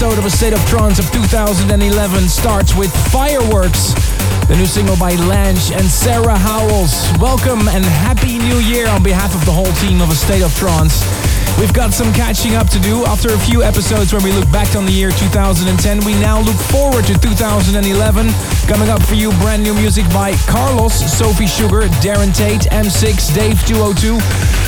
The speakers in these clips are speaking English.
episode of A State of Trance of 2011 starts with Fireworks, the new single by Lange and Sarah Howells. Welcome and Happy New Year on behalf of the whole team of A State of Trance. We've got some catching up to do. After a few episodes where we look back on the year 2010, we now look forward to 2011. Coming up for you, brand new music by Carlos, Sophie Sugar, Darren Tate, M6, Dave 202.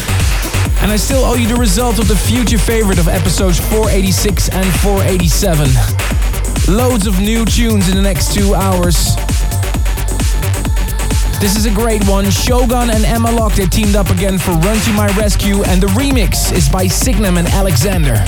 And I still owe you the result of the future favorite of episodes 486 and 487. Loads of new tunes in the next two hours. This is a great one. Shogun and Emma Lock, they teamed up again for Run to My Rescue, and the remix is by Signum and Alexander.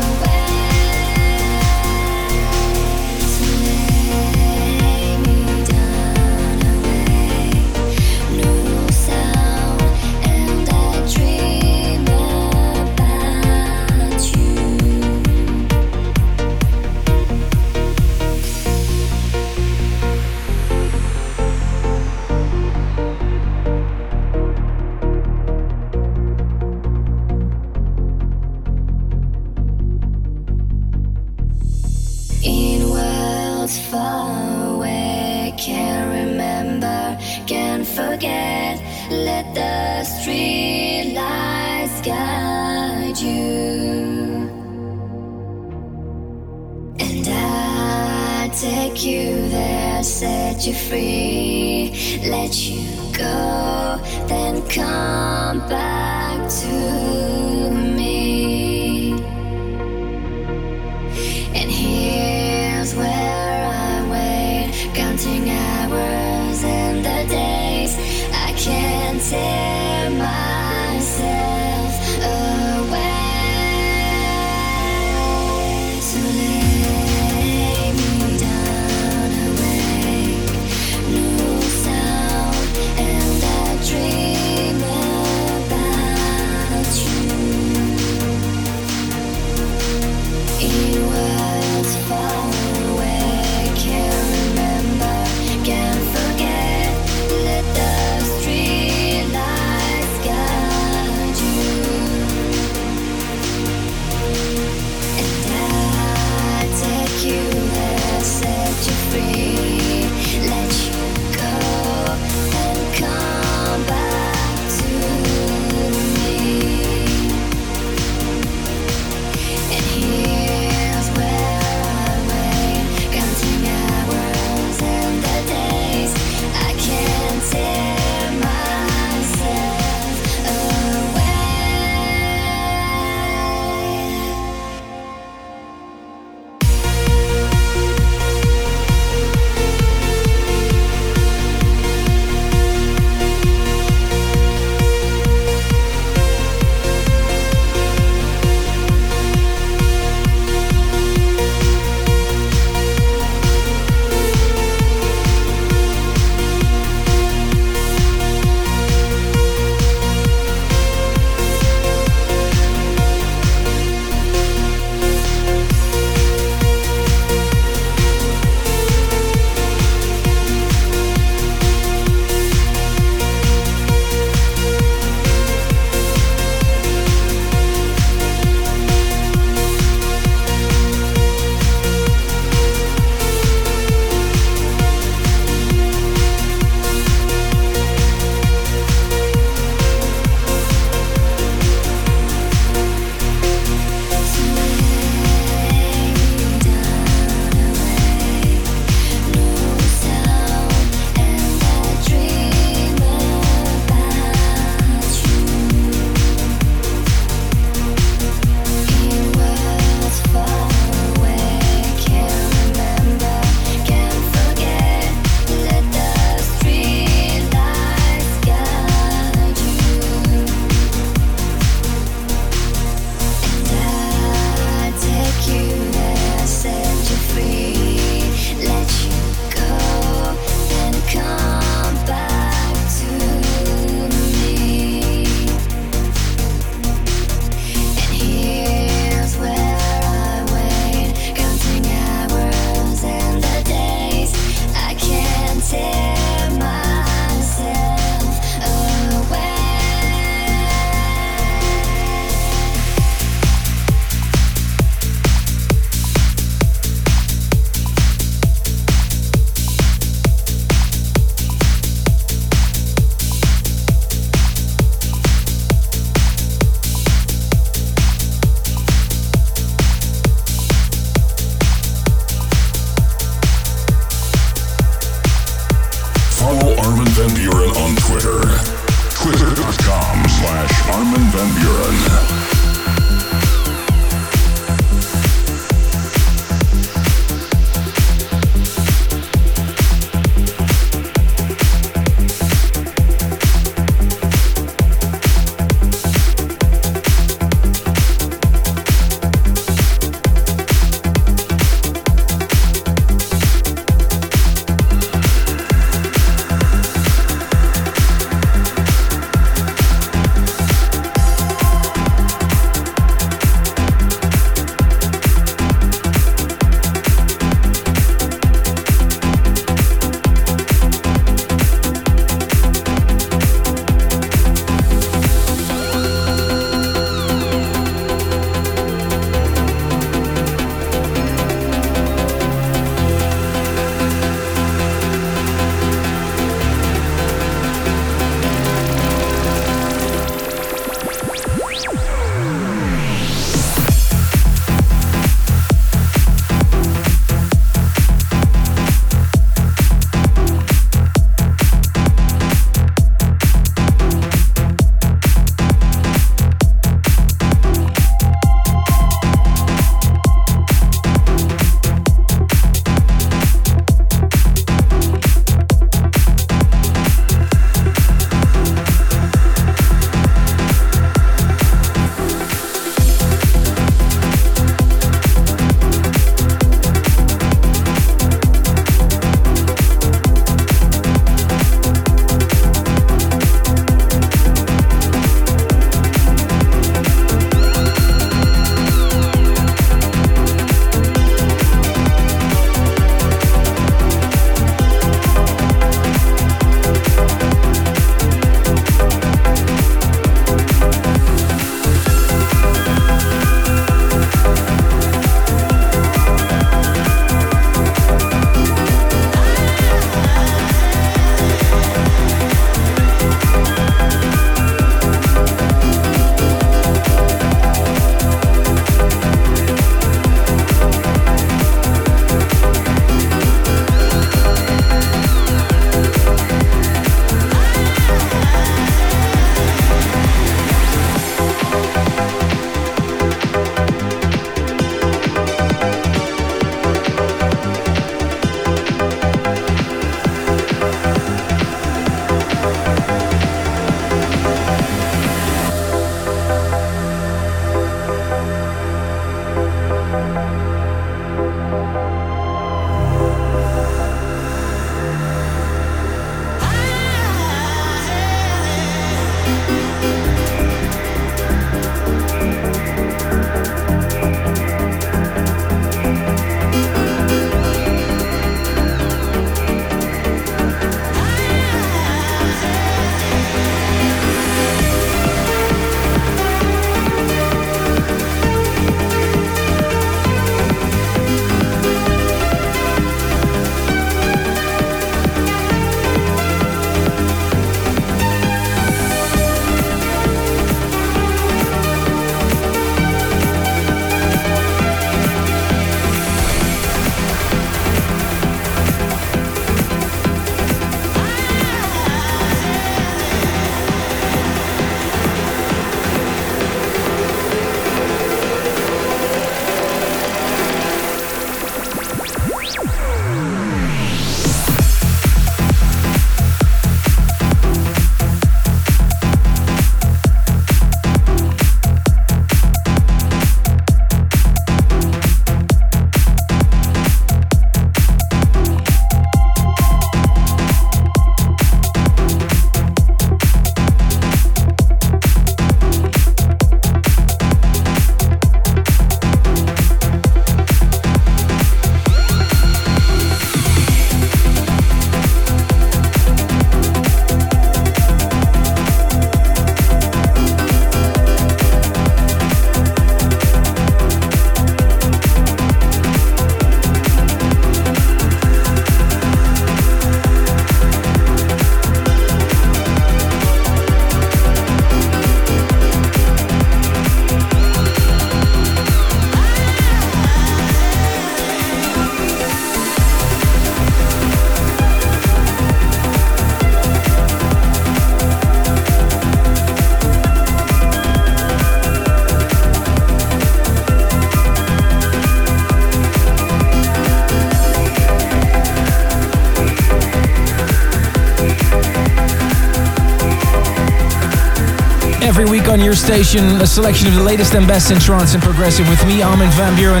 Station. A selection of the latest and best in trance and progressive with me, Armin van Buuren.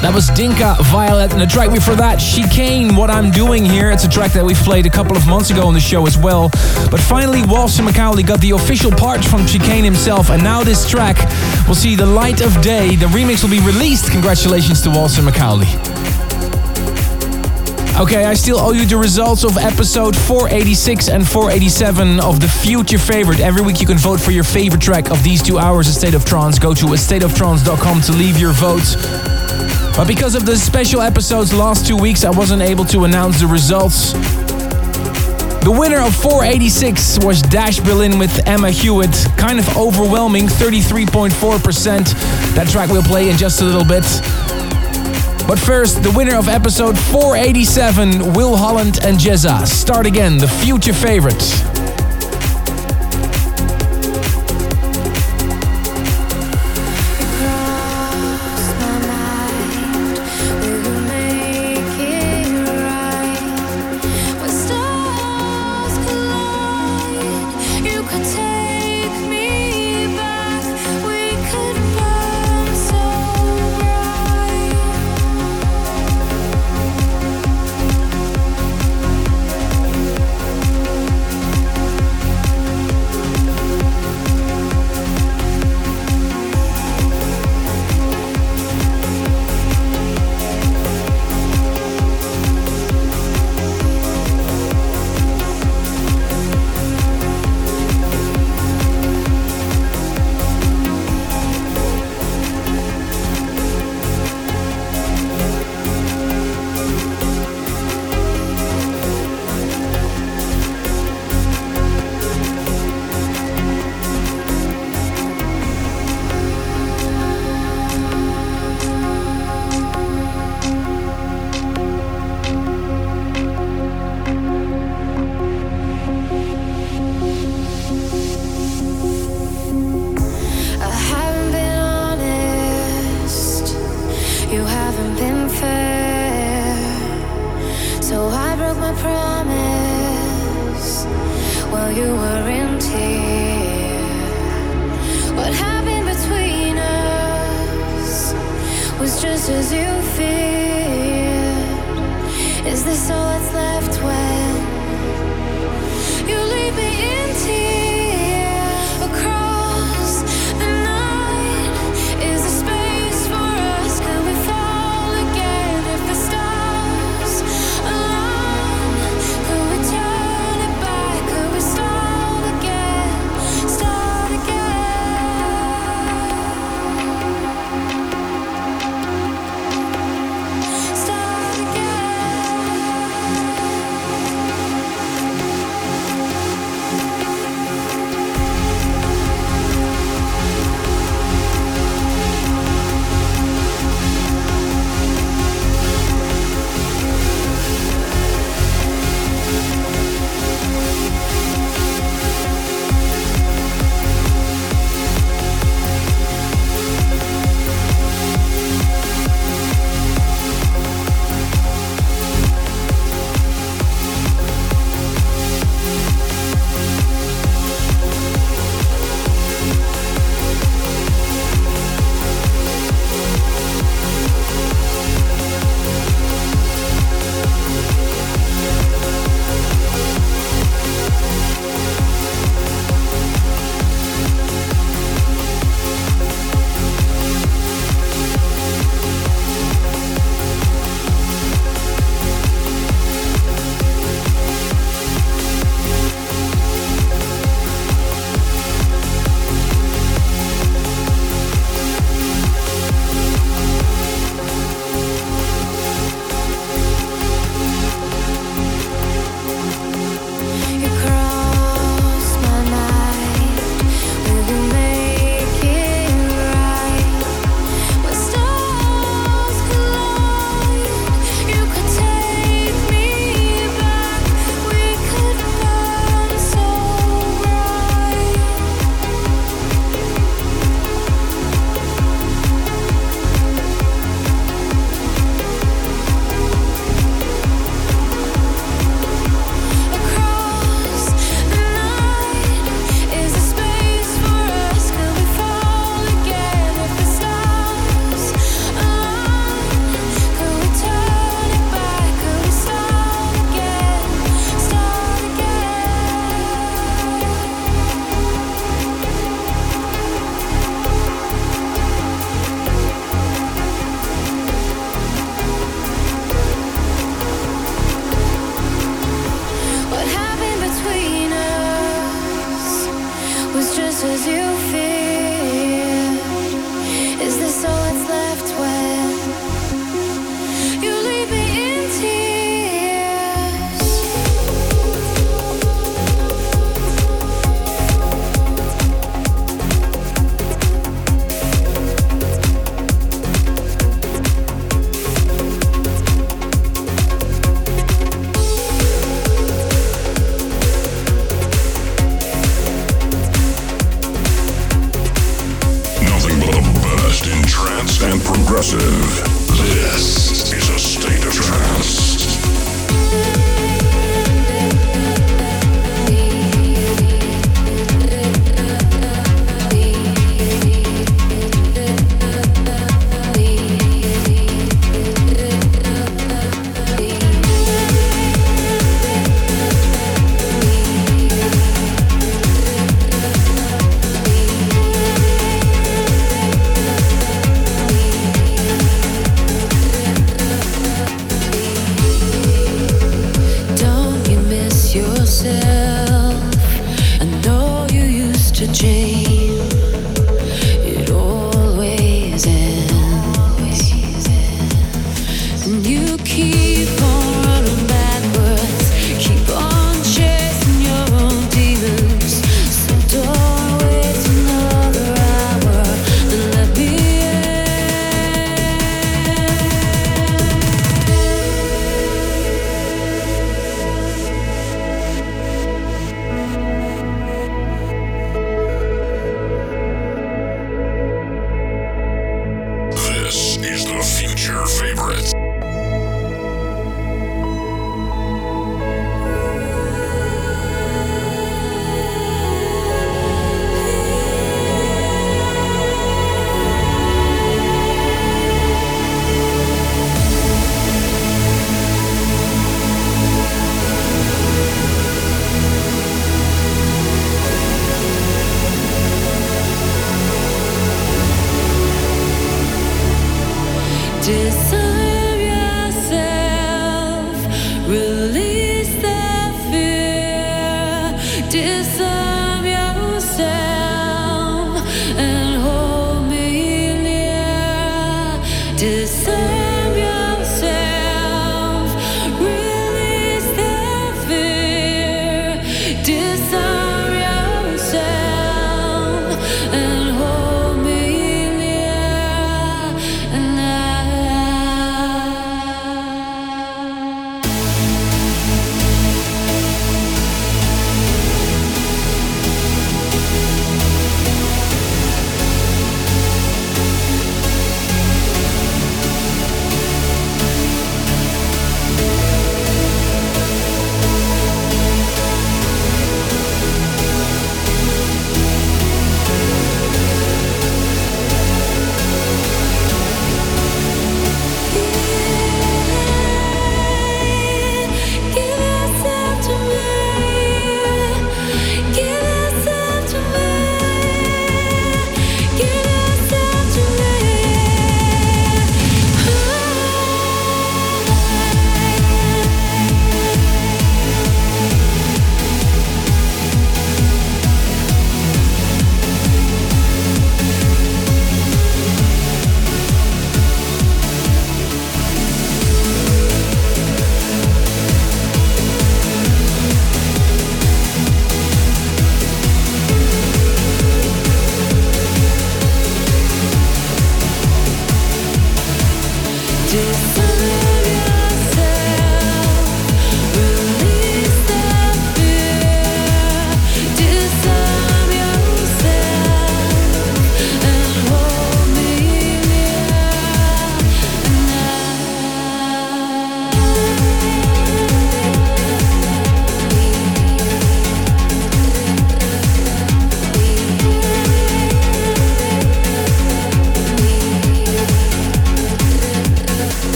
That was Dinka Violet, and the track before that, Chicane, What I'm Doing Here. It's a track that we've played a couple of months ago on the show as well. But finally, Walter McCauley got the official part from Chicane himself, and now this track will see the light of day. The remix will be released. Congratulations to Walter McCauley. Okay, I still owe you the results of episode 486 and 487 of the Future Favorite. Every week you can vote for your favorite track of these two hours of State of Trance. Go to astateoftrance.com to leave your vote. But because of the special episodes last two weeks, I wasn't able to announce the results. The winner of 486 was Dash Berlin with Emma Hewitt. Kind of overwhelming, 33.4%. That track we'll play in just a little bit. But first, the winner of episode 487, Will Holland and Jezza. Start again, the future favorites.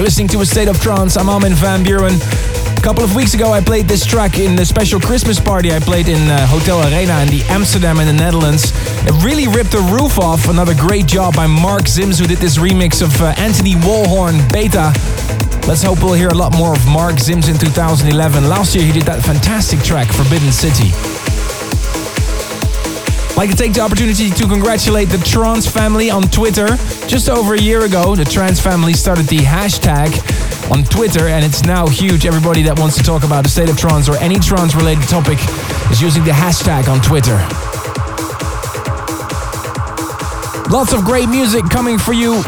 You're listening to A State of Trance. I'm Armin van Buuren. A couple of weeks ago, I played this track in the special Christmas party I played in uh, Hotel Arena in the Amsterdam in the Netherlands. It really ripped the roof off. Another great job by Marc Simz, who did this remix of uh, Anthony Walhorn Beta. Let's hope we'll hear a lot more of Marc Simz in 2011. Last year, he did that fantastic track, Forbidden City. Like to take the opportunity to congratulate the Trance family on Twitter. Just over a year ago, the Trance family started the hashtag on Twitter, and it's now huge. Everybody that wants to talk about the state of trance or any trance related topic is using the hashtag on Twitter. Lots of great music coming for you.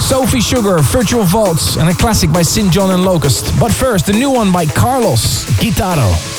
Sophie Sugar, Virtual Vaults, and a classic by St. John and Locust. But first, the new one by Carlos Guitaro.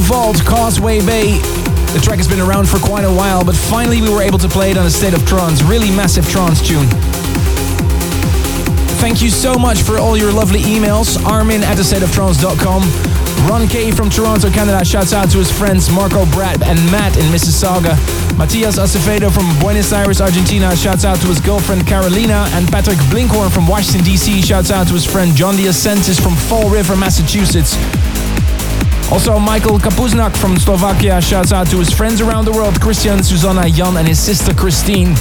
Vault, Causeway Bay. The track has been around for quite a while, but finally we were able to play it on a State of Trance. Really massive trance tune. Thank you so much for all your lovely emails. Armin at thestateoftrance.com. Ron K from Toronto, Canada shouts out to his friends Marco Brad and Matt in Mississauga. Matias Acevedo from Buenos Aires, Argentina shouts out to his girlfriend Carolina. And Patrick Blinkhorn from Washington, D.C. shouts out to his friend John DeSantis from Fall River, Massachusetts. Also, Michael Kapuznak from Slovakia shouts out to his friends around the world Christian, Susanna, Jan, and his sister Christine.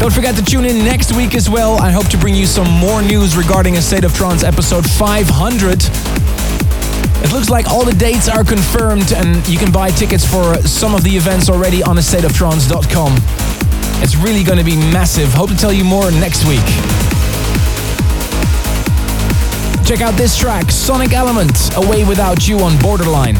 Don't forget to tune in next week as well. I hope to bring you some more news regarding a State of Trance episode 500. It looks like all the dates are confirmed and you can buy tickets for some of the events already on astateoftrance.com. It's really going to be massive. Hope to tell you more next week. Check out this track, Sonic Element, Away Without You on Borderline.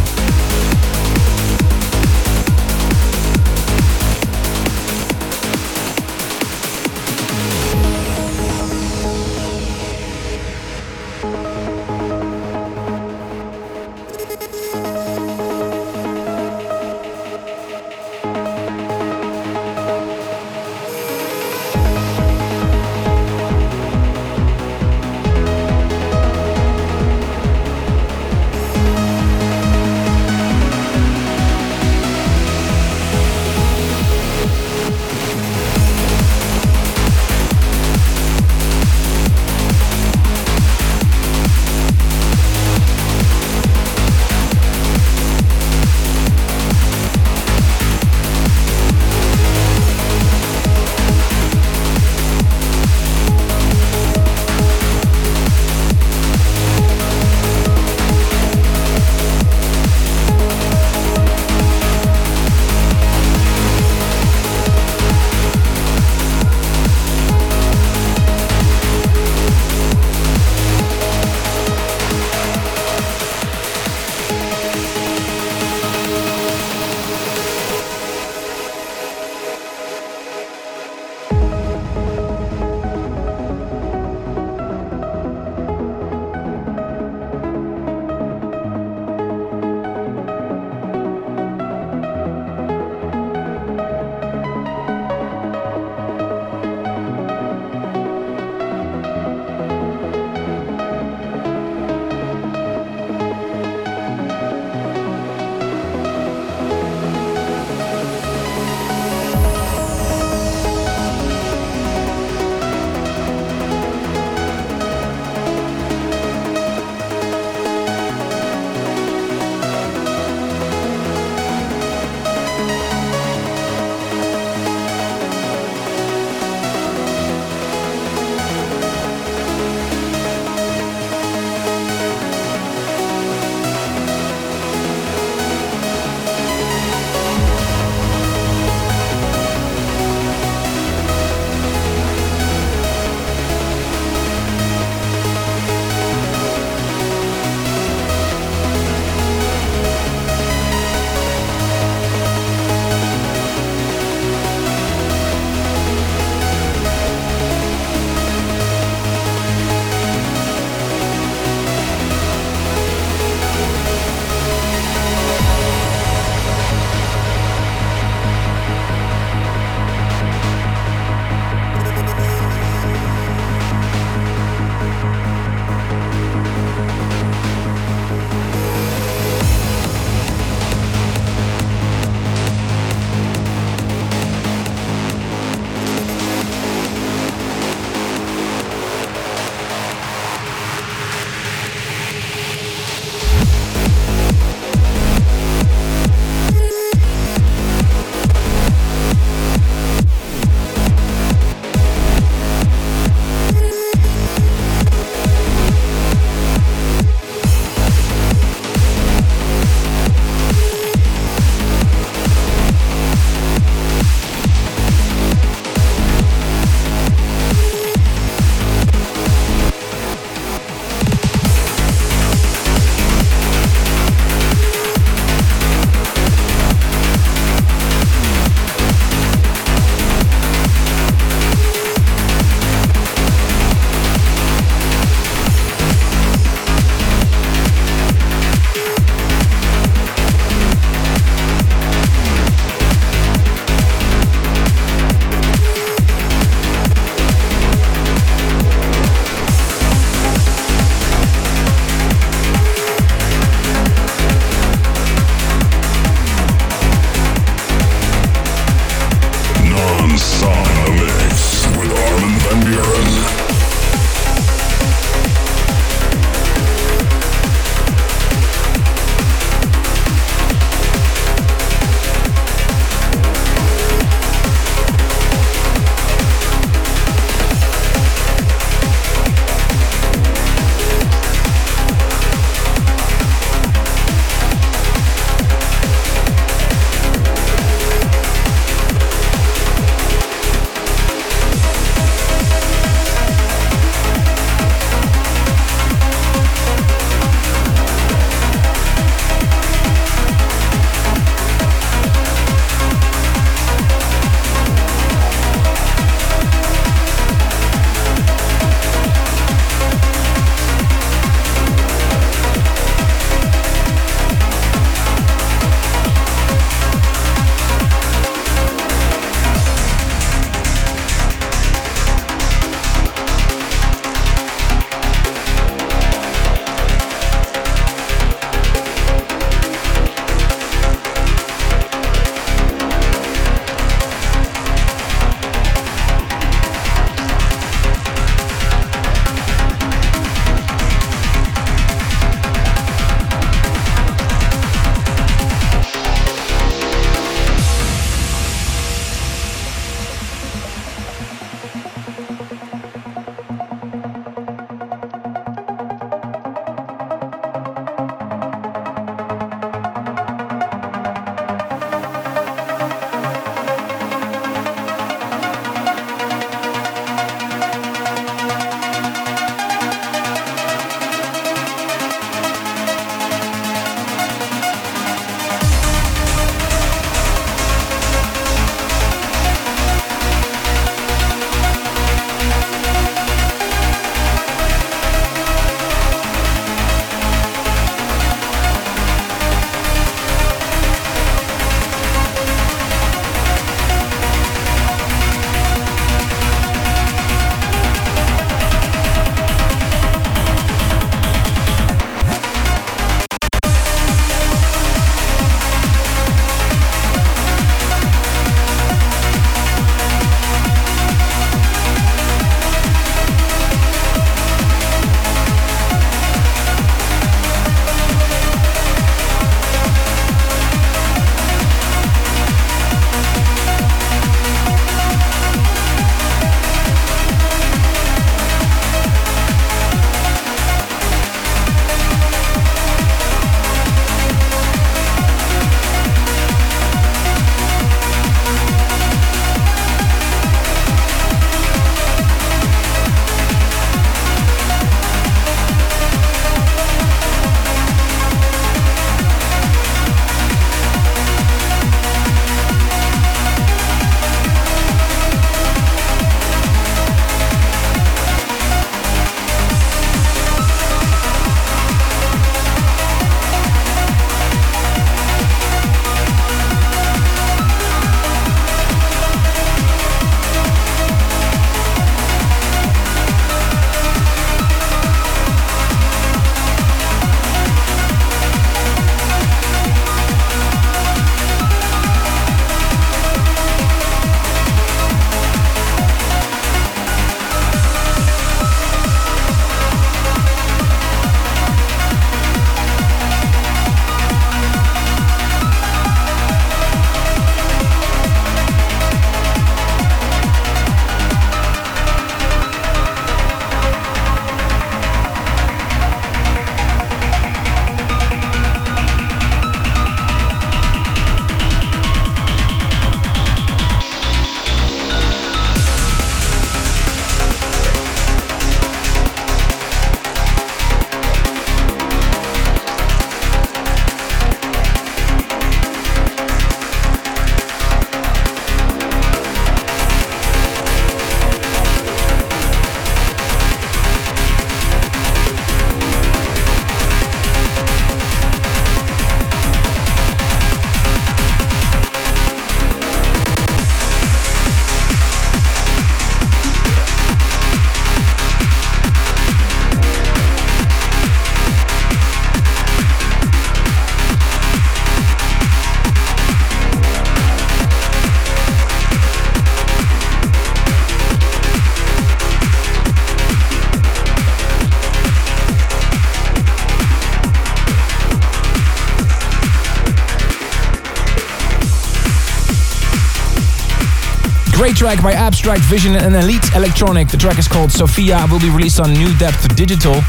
Track by Abstract Vision and Elite Electronic. The track is called Sophia, will be released on New Depth Digital.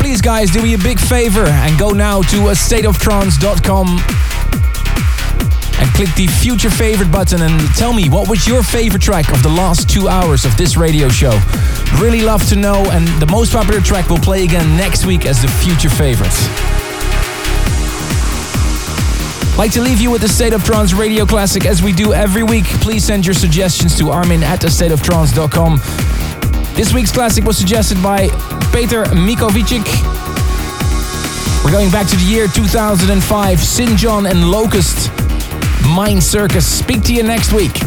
Please, guys, do me a big favor and go now to stateoftrance.com and click the future favorite button and tell me what was your favorite track of the last two hours of this radio show. Really love to know, and the most popular track will play again next week as the future favorites. Like to leave you with the State of Trance radio classic as we do every week. Please send your suggestions to armin at thestateoftrance.com. This week's classic was suggested by Peter Mikovic. We're going back to the year 2005, St. John and Locust, Mind Circus. Speak to you next week.